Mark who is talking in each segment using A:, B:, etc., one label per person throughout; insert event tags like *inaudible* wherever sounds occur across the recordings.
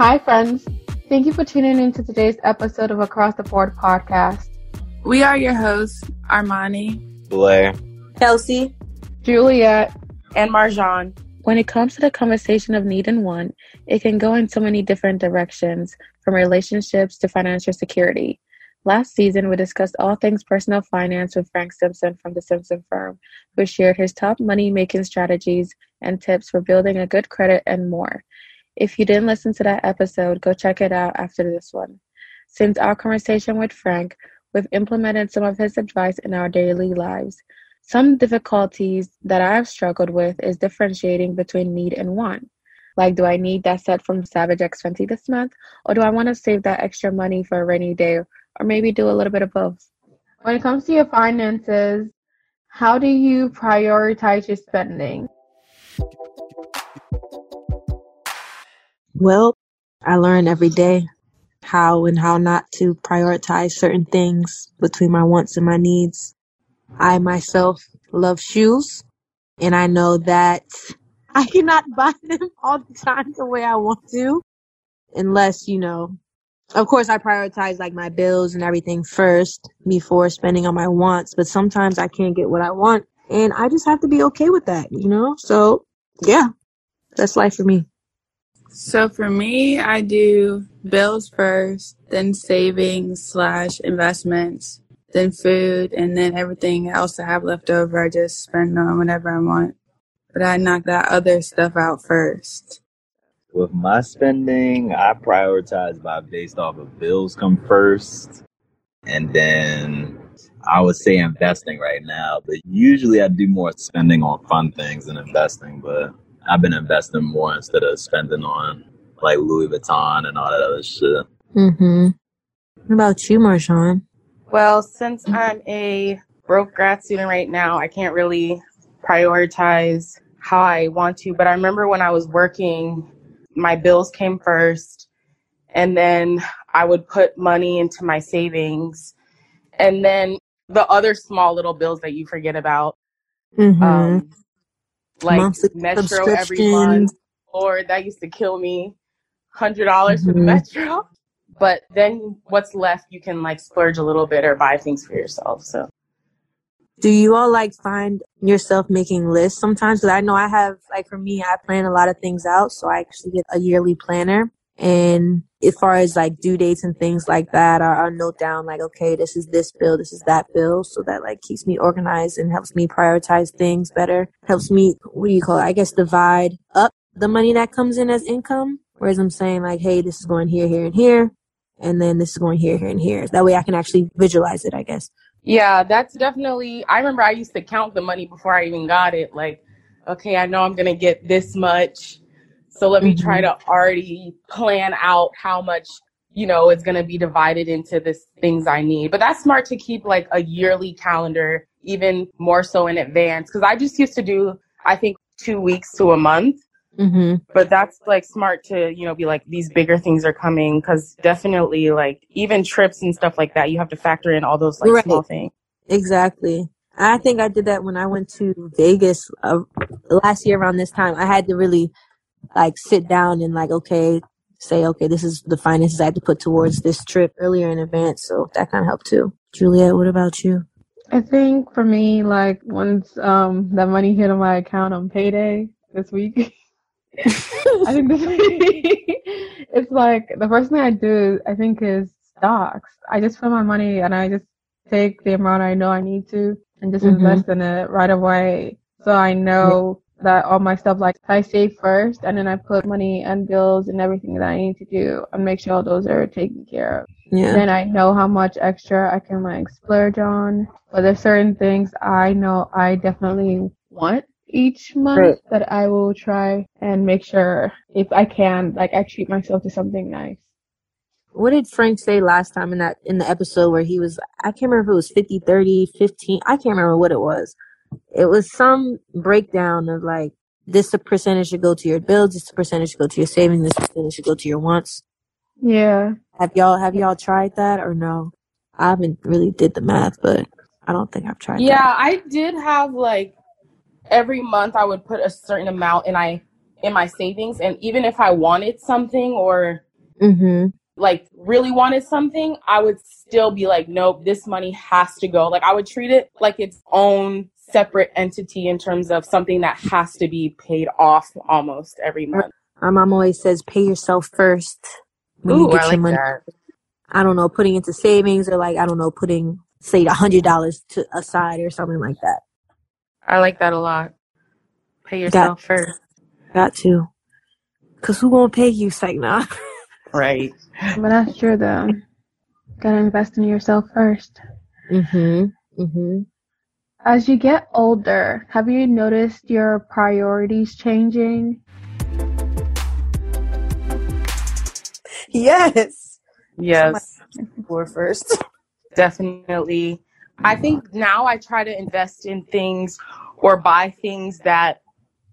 A: Hi, friends. Thank you for tuning in to today's episode of Across the Board podcast.
B: We are your hosts, Armani,
C: Blair,
D: Kelsie,
A: Juliet,
D: and Marjan.
A: When it comes to the conversation of need and want, it can go in so many different directions, from relationships to financial security. Last season, we discussed all things personal finance with Frank Simpson from the Simpson Firm, who shared his top money making strategies and tips for building a good credit and more. If you didn't listen to that episode, go check it out after this one. Since our conversation with Frank, we've implemented some of his advice in our daily lives. Some difficulties that I've struggled with is differentiating between need and want. Like, do I need that set from Savage X Fenty this month? Or do I want to save that extra money for a rainy day? Or maybe do a little bit of both? When it comes to your finances, how do you prioritize your spending?
E: Well, I learn every day how and how not to prioritize certain things between my wants and my needs. I myself love shoes, and I know that *laughs* I cannot buy them all the time the way I want to, unless, you know, of course I prioritize like my bills and everything first before spending on my wants, but sometimes I can't get what I want, and I just have to be okay with that, you know? So, yeah, that's life for me.
B: So for me, I do bills first, then savings slash investments, then food, and then everything else I have left over, I just spend on whatever I want. But I knock that other stuff out first.
C: With my spending, I prioritize by based off of bills come first, and then I would say investing right now. But usually, I do more spending on fun things than investing. But I've been investing more instead of spending on like Louis Vuitton and all that other shit.
E: Mm-hmm. What about you, Marjan?
D: Well, since I'm a broke grad student right now, I can't really prioritize how I want to. But I remember when I was working, my bills came first, and then I would put money into my savings, and then the other small little bills that you forget about.
E: Mm-hmm.
D: Um, like
E: Monthly
D: Metro every month, or that used to kill me. Hundred dollars for the
E: Mhm.
D: Metro, but then what's left, you can like splurge a little bit or buy things for yourself. So
E: Do you all like find yourself making lists sometimes? Because I know I have, like for me, I plan a lot of things out. So I actually get a yearly planner. And as far as like due dates and things like that, I, I note down like, okay, this is this bill, this is that bill. So that like keeps me organized and helps me prioritize things better. Helps me, what do you call it? I guess divide up the money that comes in as income. Whereas I'm saying like, hey, this is going here, here, and here. And then this is going here, here, and here. That way I can actually visualize it, I guess.
D: yeah, that's definitely. I remember I used to count the money before I even got it. Like, okay, I know I'm gonna get this much, so let me try to already plan out how much you know is gonna be divided into this things I need. But that's smart to keep like a yearly calendar, even more so in advance. Because I just used to do, I think, two weeks to a month.
E: Mm-hmm.
D: but that's like smart to you know be like these bigger things are coming because definitely like even trips and stuff like that you have to factor in all those like
E: Right.
D: small things
E: Exactly. I think I did that when I went to Vegas uh, last year around this time. I had to really like sit down and like, okay, say, okay, this is the finances I had to put towards this trip earlier in advance. So that kind of helped too. Juliet, what about you?
A: I think for me, like once um that money hit on my account on payday this week, *laughs* I think this *laughs* it's like the first thing I do, I think, is stocks. I just put my money and I just take the amount I know I need to and just
E: Mhm.
A: invest in it right away. So I know that all my stuff, like I save first and then I put money and bills and everything that I need to do and make sure all those are taken care of
E: Yeah.
A: then I know how much extra I can like splurge on. But there's certain things I know I definitely want each month
E: Right.
A: that I will try and make sure if I can, like I treat myself to something nice.
E: What did Frank say last time in that in the episode where he was I can't remember if it was 50, 30, 15. I can't remember what it was. It was some breakdown of like this percentage should go to your bills, this percentage should go to your savings, this percentage should go to your wants.
A: Yeah.
E: Have y'all have y'all tried that or no? I haven't really did the math, but I don't think I've tried
D: Yeah,
E: that.
D: I did have like every month I would put a certain amount in I in my savings and even if I wanted something or
E: Mm-hmm.
D: like really wanted something, I would still be like, nope, this money has to go. Like I would treat it like its own separate entity in terms of something that has to be paid off almost every month.
E: My mom always says, pay yourself first when
D: Ooh,
E: you get
D: I
E: your
D: like
E: money.
D: that.
E: I don't know, putting into savings or like, I don't know, putting, say, a hundred dollars to aside or something like that.
D: I like that a lot. Pay yourself first.
E: Got to. Cause who gonna pay you, psych nah? *laughs*
D: Right.
A: But that's true though. Gotta invest in yourself first.
E: Mm-hmm. Mm-hmm.
A: As you get older, have you noticed your priorities changing?
E: Yes.
D: Yes.
E: For *laughs* first.
D: Definitely. I think now I try to invest in things or buy things that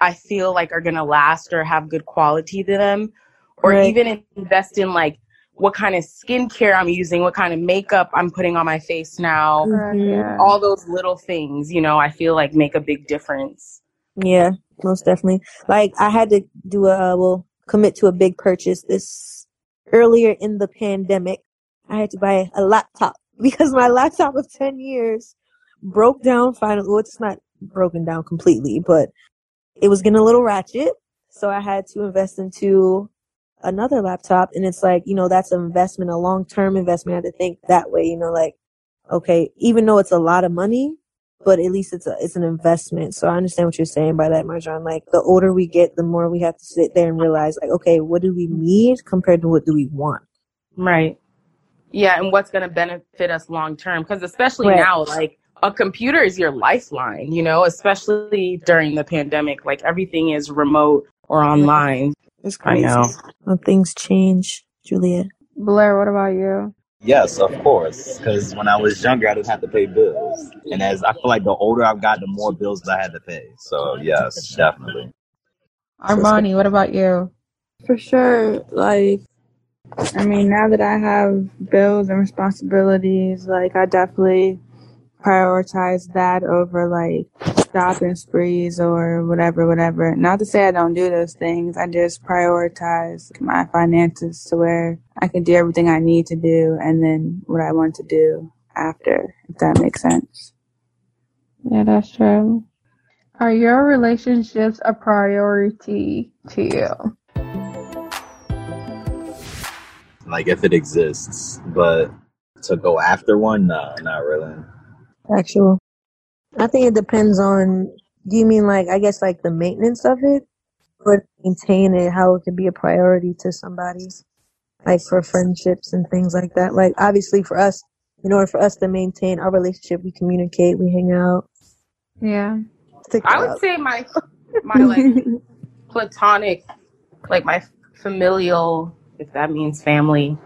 D: I feel like are going to last or have good quality to them. Or
E: Right.
D: even invest in like what kind of skincare I'm using, what kind of makeup I'm putting on my face now.
E: Mhm.
D: All those little things, you know, I feel like make a big difference.
E: Yeah, most definitely. Like I had to do a well commit to a big purchase this earlier in the pandemic. I had to buy a laptop *laughs* because my laptop of ten years broke down finally. Well, it's not broken down completely, but it was getting a little ratchet. So I had to invest into another laptop, and it's like you know that's an investment, a long term investment. I had to think that way, you know, like okay, even though it's a lot of money, but at least it's a, it's an investment. So I understand what you're saying by that, Marjan. Like the older we get, the more we have to sit there and realize, like, okay, what do we need compared to what do we want?
D: Right. Yeah, and what's going to benefit us long term? Because especially
E: Right.
D: now, like a computer is your lifeline, you know, especially during the pandemic. Like everything is remote or mm-hmm. online.
E: It's
D: I know.
E: When things change, Juliet.
A: Blair, what about you?
C: Yes, of course. Because when I was younger, I didn't have to pay bills, and as I feel like the older I've got, the more bills I had to pay. So yes, definitely.
A: Armani, what about you?
B: For sure. Like, I mean, now that I have bills and responsibilities, like, I definitely prioritize that over like shopping sprees or whatever, whatever. Not to say I don't do those things. I just prioritize my finances to where I can do everything I need to do and then what I want to do after, if that makes sense.
A: Yeah, that's true. Are your relationships a priority to you?
C: Like if it exists, but to go after one, no, not really.
E: Actual. I think it depends on. Do you mean like I guess like the maintenance of it, or maintain it? How it could be a priority to somebody, like for friendships and things like that. Like obviously for us, in order for us to maintain our relationship, we communicate, we hang out.
A: Yeah.
D: I would
E: out.
D: say my my like *laughs* platonic, like my familial, if that means family,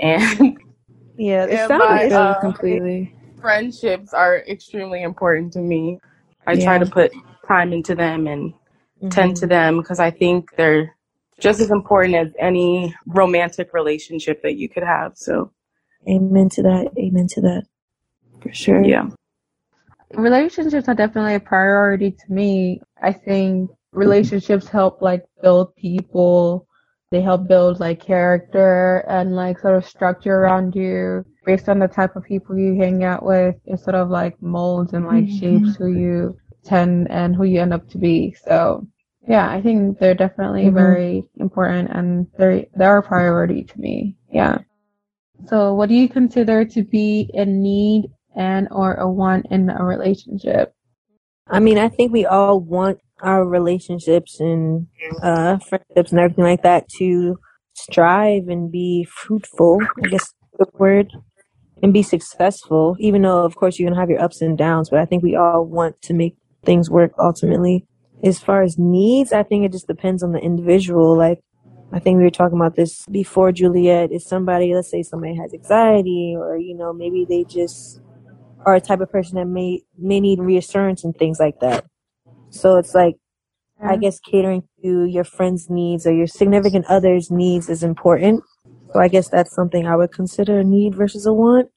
D: and
E: yeah, it
D: Yeah,
E: sounded
D: my,
E: good.
D: uh,
B: completely.
D: Friendships are extremely important to me. I try to put time into them and tend
E: Mhm.
D: to them because I think they're just as important as any romantic relationship that you could have. So,
E: Amen to that. Amen to that.
B: For sure.
D: yeah.
A: relationships are definitely a priority to me. I think relationships help like build people. They help build like character and like sort of structure around you based on the type of people you hang out with. It sort of like molds and like
B: Mhm.
A: shapes who you tend and who you end up to be. So yeah, I think they're definitely
E: Mhm.
A: very important and they're they're a priority to me. Yeah. So what do you consider to be a need and or a want in a relationship?
E: I mean, I think we all want our relationships and uh, friendships and everything like that to strive and be fruitful. I guess the word and be successful. Even though, of course, you're gonna have your ups and downs, but I think we all want to make things work ultimately. As far as needs, I think it just depends on the individual. Like, I think we were talking about this before, Juliet. Is somebody, let's say, somebody has anxiety, or you know, maybe they just are a type of person that may may need reassurance and things like that. So it's like I guess catering to your friends' needs or your significant other's needs is important. So I guess that's something I would consider a need versus a want.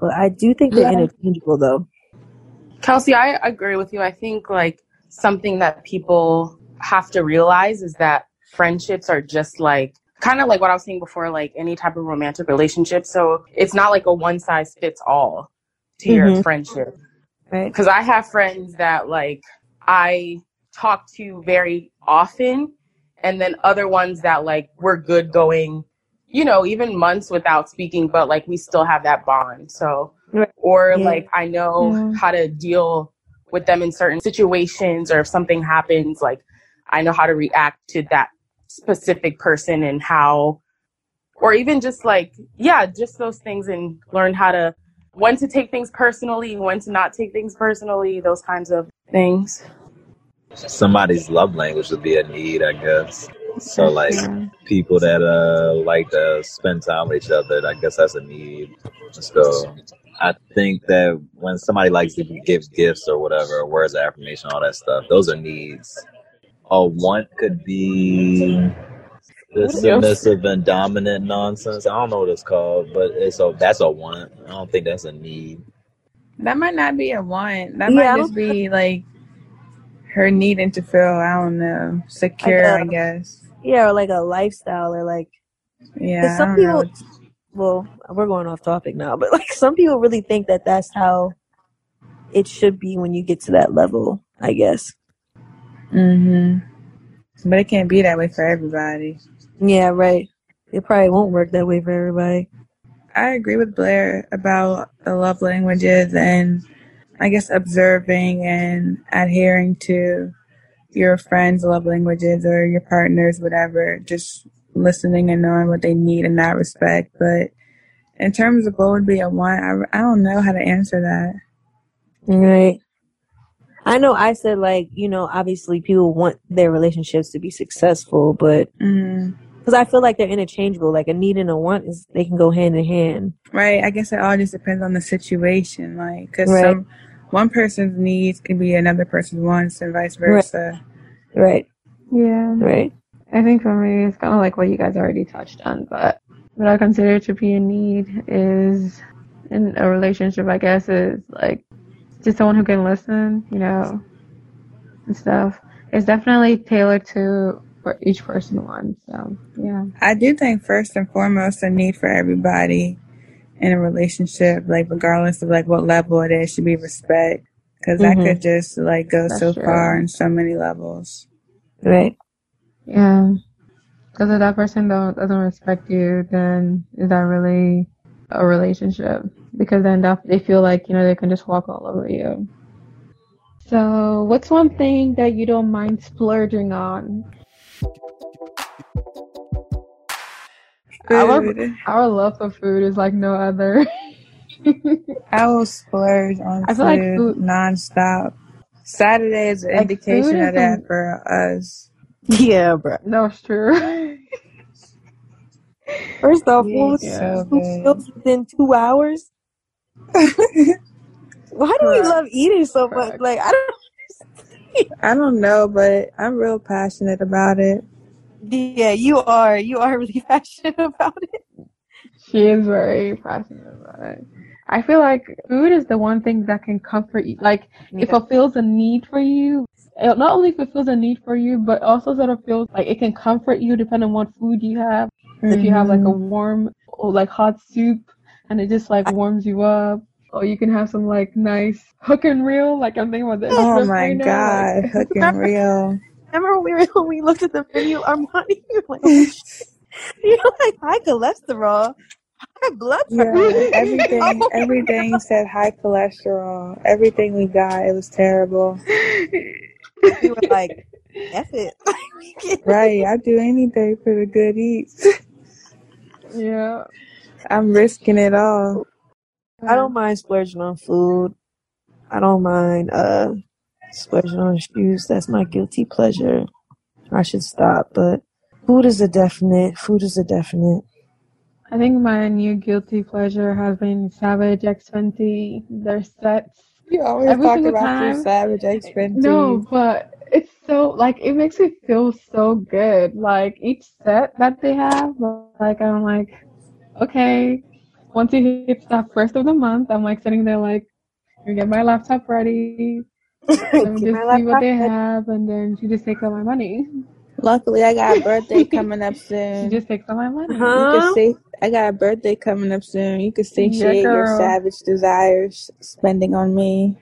E: But I do think they're
A: Yeah.
E: interchangeable though.
D: Kelsie, I agree with you. I think like something that people have to realize is that friendships are just like kind of like what I was saying before, like any type of romantic relationship. So it's not like a one size fits all to mm-hmm. your friendship.
E: Right.
D: Because I have friends that like I talk to very often, and then other ones that like we're good going, you know, even months without speaking, but like we still have that bond. So, or yeah. like I know yeah. how to deal with them in certain situations, or if something happens, like I know how to react to that specific person and how, or even just like, yeah, just those things and learn how to, when to take things personally, when to not take things personally, those kinds of things.
C: Somebody's love language would be a need, I guess. So like people that uh like to spend time with each other, I guess that's a need. So I think that when somebody likes to give gifts or whatever, words of affirmation, all that stuff, those are needs a want could be the submissive and dominant nonsense. I don't know what it's called, but it's a that's a want. I don't think that's a need.
B: That might not be a want. That yeah, might just be like her needing to feel, I don't know, secure, like a, I guess.
E: Yeah, or like a lifestyle or like
B: Yeah.
E: Some people know. well, we're going off topic now, but *laughs* like some people really think that that's how it should be when you get to that level, I guess.
B: Mhm. But it can't be that way for everybody.
E: Yeah, right. It probably won't work that way for everybody.
B: I agree with Blair about the love languages and I guess observing and adhering to your friends' love languages or your partners, whatever. Just listening and knowing what they need in that respect. But in terms of what would be a want, I, I don't know how to answer that.
E: Right. I know I said like, you know, obviously people want their relationships to be successful, but because
B: mm-hmm.
E: I feel like they're interchangeable. Like a need and a want is they can go hand in hand.
B: Right. I guess it all just depends on the situation. Like, because right. some one person's needs can be another person's wants, and vice
E: versa. Right. right.
A: Yeah.
E: Right.
A: I think for me, it's kind of like what you guys already touched on, but what I consider to be a need is in a relationship, I guess, is like just someone who can listen, you know, and stuff. It's definitely tailored to for each person one. So yeah.
B: I do think first and foremost a need for everybody in a relationship, like regardless of like what level it is, should be respect. Because mm-hmm. that could just like go That's so true. far in so many levels.
E: Right.
A: Yeah. Because if that person don't doesn't respect you, then is that really a relationship? because then they feel like you know they can just walk all over you. So, what's one thing that you don't mind splurging on? Our, our love for food is like no other. *laughs*
B: I will splurge on I feel food, like food nonstop. Saturday is an like indication of that for us.
E: Yeah, bro.
A: No, it's true. *laughs*
E: First off, yeah, so food within two hours. *laughs* Why do we love eating so much? Like I don't.
B: I don't know, but I'm real passionate about it.
E: Yeah, you are. You are really *laughs* passionate about it.
A: She is very passionate about it. I feel like food is the one thing that can comfort you. Like, yeah. it fulfills a need for you. It not only fulfills a need for you, but also sort of feels like it can comfort you depending on what food you have. Mm-hmm. If you have like a mm-hmm. warm, or like hot soup, and it just like warms you up. Or you can have some like nice hook and reel. Like I'm thinking about this.
B: Oh my right god, like, hook and *laughs* reel.
E: Remember when we, were, *laughs* when we looked at the menu, Armani? *laughs* Like, *laughs* you know, like high cholesterol, high blood
B: pressure. Yeah, everything, oh. everything said high cholesterol. Everything we got, it was terrible.
E: We were like, F it.
B: right, I do anything for the good eats.
A: Yeah.
B: I'm risking it all.
E: I don't mind splurging on food. I don't mind uh splurging on shoes. That's my guilty pleasure. I should stop, but food is a definite. Food is a definite.
A: I think my new guilty pleasure has been Savage X Fenty. Their sets.
B: You always Every talk about time. your Savage X Fenty.
A: No, but it's so like it makes me feel so good. Like each set that they have, like I'm like, okay, once it hits that first of the month, I'm like sitting there like, I get my laptop ready. Let me just see what they have, and then she just takes all my money.
B: Luckily, I got a birthday *laughs* coming up
A: You
B: soon.
A: just take all my money.
B: You
E: Huh?
B: could say I got a birthday coming up soon. You could satiate your
A: girl.
B: savage desires spending on me.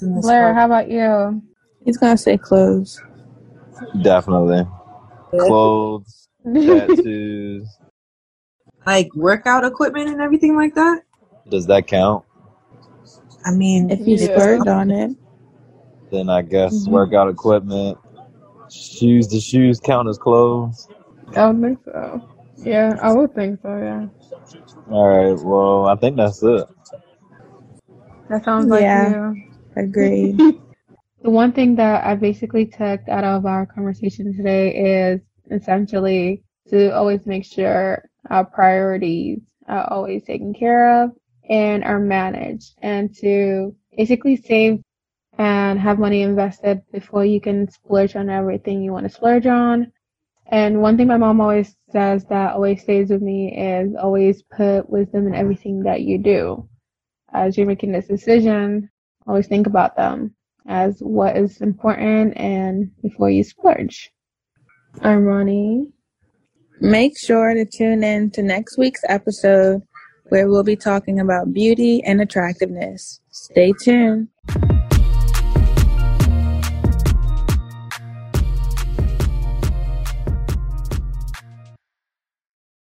A: Blair, how about you?
B: He's gonna say clothes.
C: Definitely. Clothes, tattoos. *laughs*
E: like workout equipment and everything like that?
C: Does that count?
E: I mean,
B: If you
A: Yeah.
B: splurged on it,
C: Then I guess
A: Mhm.
C: workout equipment. Shoes. The shoes count as clothes.
A: I would think so. Yeah, I would think so, yeah.
C: All right. Well, I think that's it.
A: That sounds like
B: Yeah.
A: you.
B: agreed. *laughs*
A: The one thing that I basically took out of our conversation today is essentially to always make sure our priorities are always taken care of and are managed and to basically save and have money invested before you can splurge on everything you want to splurge on. And one thing my mom always says that always stays with me is always put wisdom in everything that you do. As you're making this decision, always think about them as what is important and before you splurge. I'm Ronnie.
B: Make sure to tune in to next week's episode where we'll be talking about beauty and attractiveness. Stay tuned.